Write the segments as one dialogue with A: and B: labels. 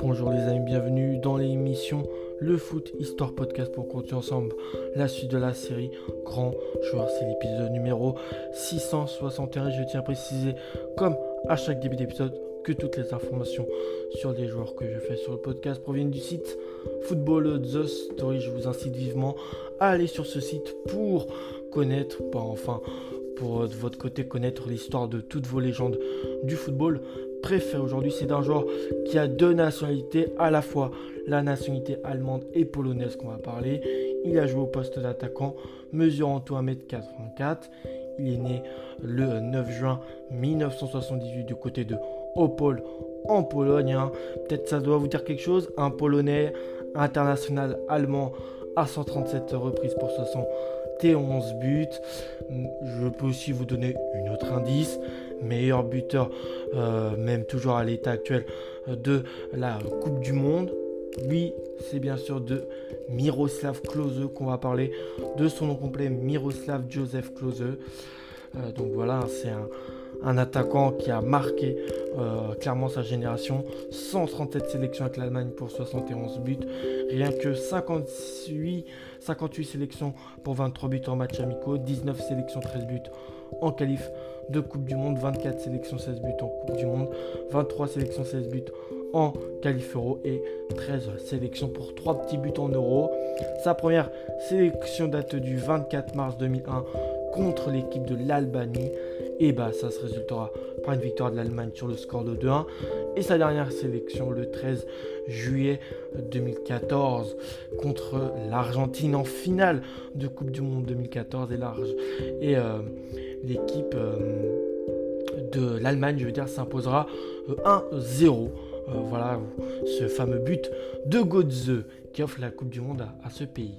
A: Bonjour les amis, bienvenue dans l'émission Le Foot Histoire Podcast pour continuer ensemble la suite de la série Grand Joueur. C'est l'épisode numéro 661. Je tiens à préciser, comme à chaque début d'épisode, que toutes les informations sur les joueurs que je fais sur le podcast proviennent du site Football The Story. Je vous incite vivement à aller sur ce site pour connaître, pas enfin pour euh, de votre côté connaître l'histoire de toutes vos légendes du football préféré aujourd'hui. C'est d'un joueur qui a deux nationalités, à la fois la nationalité allemande et polonaise qu'on va parler. Il a joué au poste d'attaquant, mesurant tout 1m84. Il est né le 9 juin 1978 du côté de Opol en Pologne. Hein. Peut-être ça doit vous dire quelque chose. Un Polonais international allemand à 137 reprises pour 71 buts. Je peux aussi vous donner une autre indice. Meilleur buteur, euh, même toujours à l'état actuel, de la Coupe du Monde. Oui, c'est bien sûr de Miroslav Klose qu'on va parler. De son nom complet, Miroslav Joseph Klose. Euh, donc voilà, c'est un, un attaquant qui a marqué euh, clairement sa génération. 137 sélections avec l'Allemagne pour 71 buts. Rien que 58, 58 sélections pour 23 buts en match amicaux. 19 sélections, 13 buts en qualif de Coupe du Monde. 24 sélections, 16 buts en Coupe du Monde. 23 sélections, 16 buts en qualif euro et 13 sélections pour 3 petits buts en euro. Sa première sélection date du 24 mars 2001 contre l'équipe de l'Albanie. Et bah ça se résultera par une victoire de l'Allemagne sur le score de 2-1. Et sa dernière sélection le 13 juillet 2014 contre l'Argentine en finale de Coupe du Monde 2014 et large. Et euh, l'équipe euh, de l'Allemagne, je veux dire, s'imposera 1-0. Euh, voilà ce fameux but de Godze qui offre la Coupe du Monde à, ce pays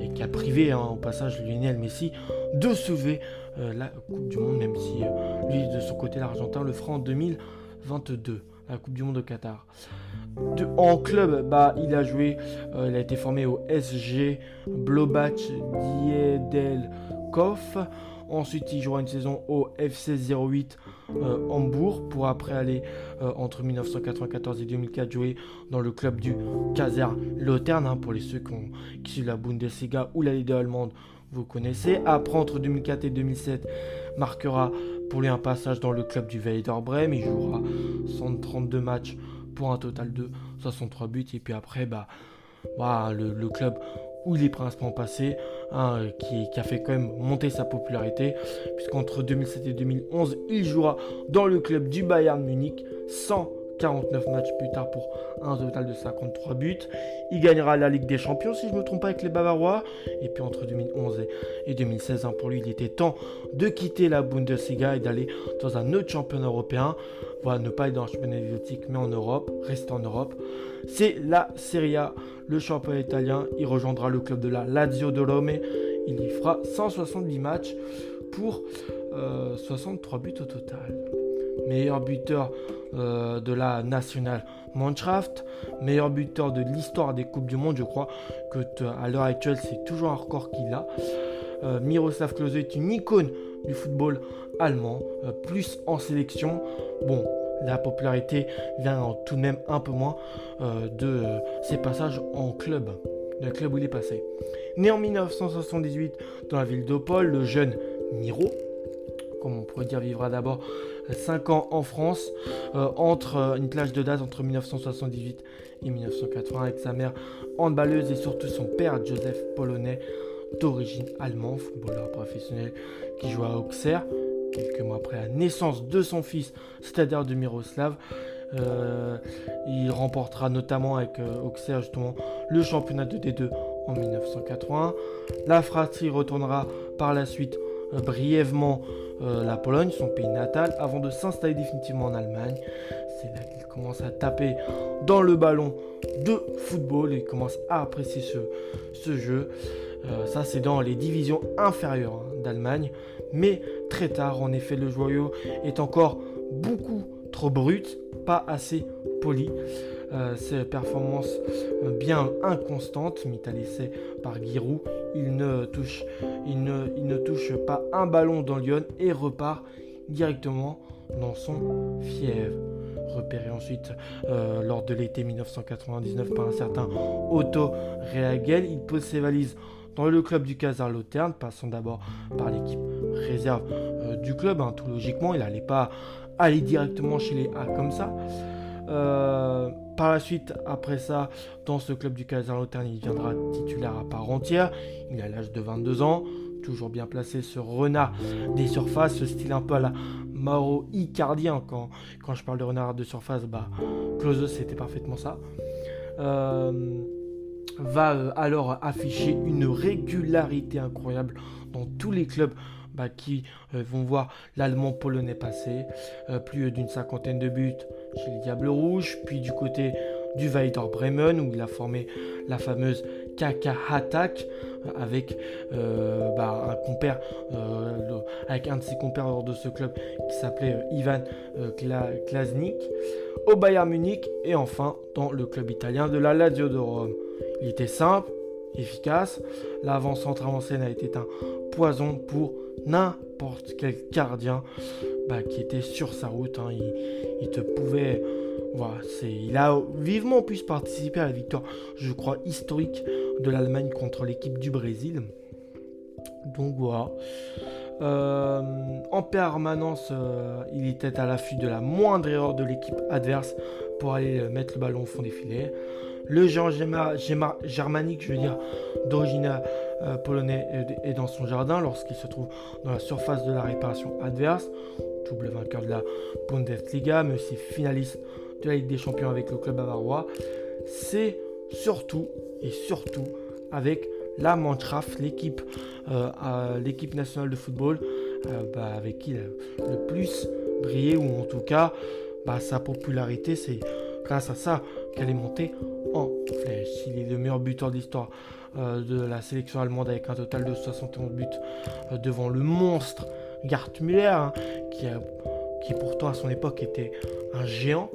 A: et qui a privé hein, au passage Lionel Messi de sauver euh, la Coupe du Monde, même si euh, lui de son côté l'Argentin le fera en 2022, la Coupe du Monde au Qatar. en club, bah, il a joué, il a été formé au SG Blobach Diedelkopf. Ensuite, il jouera une saison au FC 08 euh, Hambourg pour après aller euh, entre 1994 et 2004 jouer dans le club du Kaiser Lautern. Hein, pour les ceux qui, suivent la Bundesliga ou la Ligue allemande, vous connaissez. Après, entre 2004 et 2007, marquera pour lui un passage dans le club du Werder Bremen. Il jouera 132 matchs pour un total de 63 buts. Et puis après, bah, bah le club où il est principalement passé, hein, qui, a fait quand même monter sa popularité, puisqu'entre 2007 et 2011, il jouera dans le club du Bayern Munich, 149 matchs plus tard pour un total de 53 buts. Il gagnera la Ligue des Champions, si je ne me trompe pas, avec les Bavarois. Et puis entre 2011 et 2016, hein, pour lui, il était temps de quitter la Bundesliga et d'aller dans un autre championnat européen. Voilà, ne pas être dans le championnat exotique, mais en Europe, rester en Europe. C'est la Serie A, le championnat italien. Il rejoindra le club de la Lazio de Rome. Il y fera 170 matchs pour 63 euh, buts au total. Meilleur buteur euh, de la nationale Mannschaft, meilleur buteur de l'histoire des Coupes du Monde, je crois que à l'heure actuelle c'est toujours un record qu'il a. Euh, Miroslav Klose est une icône du football allemand, plus en sélection. Bon, la popularité vient tout de même un peu moins euh, de euh, ses passages en club, le club où il est passé. Né en 1978 dans la ville d'Opol, le jeune Miro, comme on pourrait dire, vivra d'abord 5 ans en France, euh, entre une plage de date entre 1978 et 1980 avec sa mère handballeuse et surtout son père Joseph Polonais d'origine allemande, footballeur professionnel qui joue à Auxerre quelques mois après la naissance de son fils, c'est-à-dire de Miroslav. Euh, il remportera notamment avec euh, Auxerre justement le championnat de D2 en 1980. La fratrie retournera par la suite euh, brièvement la Pologne, son pays natal, avant de s'installer définitivement en Allemagne. C'est là qu'il commence à taper dans le ballon de football et commence à apprécier ce, jeu. Ça c'est dans les divisions inférieures hein, d'Allemagne. Mais très tard, en effet, le joyau est encore beaucoup trop brut, pas assez poli. Euh, ses performances euh, bien inconstantes, l'essai par Giroud. Il ne, touche, pas un ballon dans Lyon et repart directement dans son fief. Repéré ensuite euh, lors de l'été 1999 par un certain Otto Reagel, il pose ses valises dans le club du Casar Lautern, passant d'abord par l'équipe réserve euh, du club. Hein. tout logiquement, il n'allait pas aller directement chez les A comme ça. Euh, par la suite, après ça, dans ce club du Casar Lautern, il viendra titulaire à part entière. Il a l'âge de 22 ans, toujours bien placé, ce renard des surfaces, ce style un peu à la Mauro Icardi. Hein. Quand, quand je parle de renard de surface, bah, Close, c'était parfaitement ça. Euh, va euh, alors afficher une régularité incroyable dans tous les clubs bah, qui euh, vont voir l'allemand polonais passer. Euh, plus d'une cinquantaine de buts chez les Diables Rouges, puis du côté du Weider Bremen où il a formé la fameuse Kaka avec bah, un compère, avec un de ses compères de ce club qui s'appelait Ivan Klasnik, au Bayern Munich et enfin dans le club italien de la Lazio de Rome. Il était simple, efficace. L'avant-centre avancé a été un poison pour n'importe quel gardien bah, qui était sur sa route. Hein. Il, te pouvait. Voilà, il a vivement pu participer à la victoire, je crois, historique de l'Allemagne contre l'équipe du Brésil. Donc voilà. Euh, en permanence, euh, il était à l'affût de la moindre erreur de l'équipe adverse pour aller mettre le ballon au fond des filets. Le genre germanique, je veux dire, d'origine euh, polonais est dans son jardin lorsqu'il se trouve dans la surface de la réparation adverse. Double vainqueur de la Bundesliga, mais aussi finaliste de la Ligue des Champions avec le club bavarois. C'est surtout et surtout avec la Mannschaft, l'équipe euh, nationale de football, euh, bah, avec qui il a le plus brillé, ou en tout cas, bah, sa popularité, c'est grâce à ça qu'elle est montée en flèche. Il est le meilleur buteur d'histoire euh, de la sélection allemande avec un total de 71 buts euh, devant le monstre Gerd Müller, hein, qui, pourtant à son époque était un géant.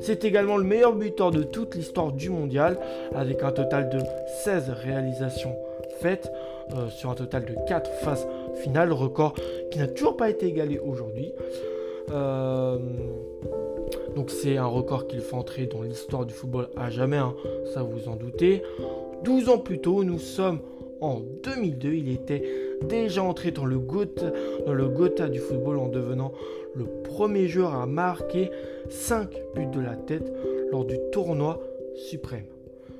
A: C'est également le meilleur buteur de toute l'histoire du mondial avec un total de 16 réalisations faites euh, sur un total de 4 phases finales, record qui n'a toujours pas été égalé aujourd'hui. Donc c'est un record qu'il fait entrer dans l'histoire du football à jamais, hein, ça vous en doutez. 12 ans plus tôt, nous sommes en 2002, il était déjà entré dans le Gotha, du football en devenant le premier joueur à marquer 5 buts de la tête lors du tournoi suprême.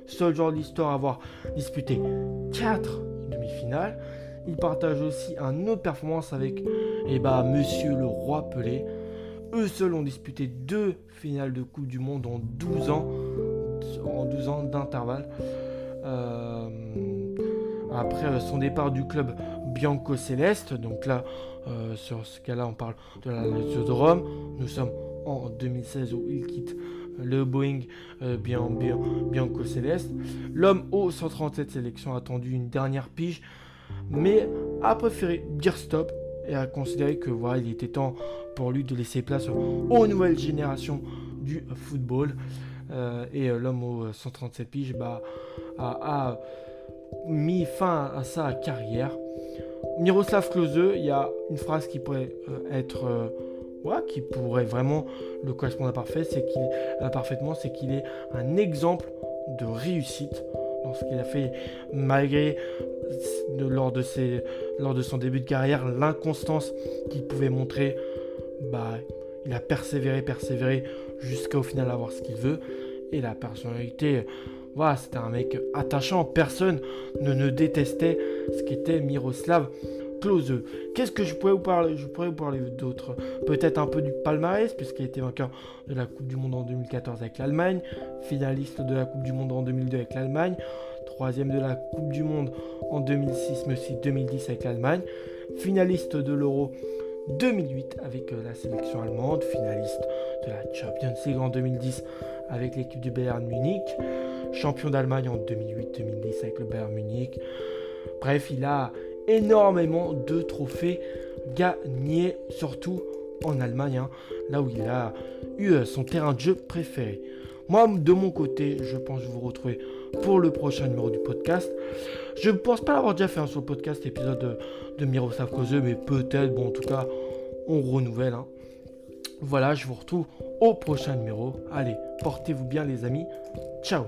A: Seul joueur de l'histoire à avoir disputé 4 demi-finales. Il partage aussi un autre performance avec eh ben, Monsieur le Roi Pelé. Eux seuls ont disputé deux finales de Coupe du Monde en 12 ans, en 12 ans d'intervalle. Euh, après euh, son départ du club Bianco Céleste, donc là, euh, sur ce cas-là, on parle de la Lazio de Rome. Nous sommes en 2016 où il quitte le Boeing Bianco Céleste. L'homme aux 137 sélections a attendu une dernière pige, mais a préféré dire stop et a considéré que voilà, il était temps pour lui de laisser place aux nouvelles générations du football. Euh, et euh, l'homme aux 137 piges bah, a, mis fin à sa carrière. Miroslav Klose, il y a une phrase qui pourrait euh, être qui pourrait vraiment le correspondre parfait, c'est qu'il parfaitement, c'est qu'il est un exemple de réussite dans ce qu'il a fait malgré lors, de son début de carrière, l'inconstance qu'il pouvait montrer, bah, il a persévéré, persévéré jusqu'à au final avoir ce qu'il veut. Et la personnalité, voilà, c'était un mec attachant. Personne ne, ne détestait ce qu'était Miroslav Klose. Qu'est-ce que je pourrais vous parler? Je pourrais vous parler d'autres. Peut-être un peu du palmarès, puisqu'il a été vainqueur de la Coupe du Monde en 2014 avec l'Allemagne, finaliste de la Coupe du Monde en 2002 avec l'Allemagne, troisième de la Coupe du Monde en 2006, mais aussi 2010 avec l'Allemagne, finaliste de l'Euro 2008 avec euh, la sélection allemande, finaliste de la Champions League en 2010 avec l'équipe du Bayern Munich, champion d'Allemagne en 2008-2010 avec le Bayern Munich. Bref, il a énormément de trophées gagnés, surtout en Allemagne, hein, là où il a eu euh, son terrain de jeu préféré. Moi, de mon côté, je pense vous retrouver pour le prochain numéro du podcast. Je ne pense pas l'avoir déjà fait un sur le podcast épisode de, de Miroslav mais peut-être, bon, en tout cas, on renouvelle. Hein. Voilà, je vous retrouve au prochain numéro. Allez, portez-vous bien les amis. Ciao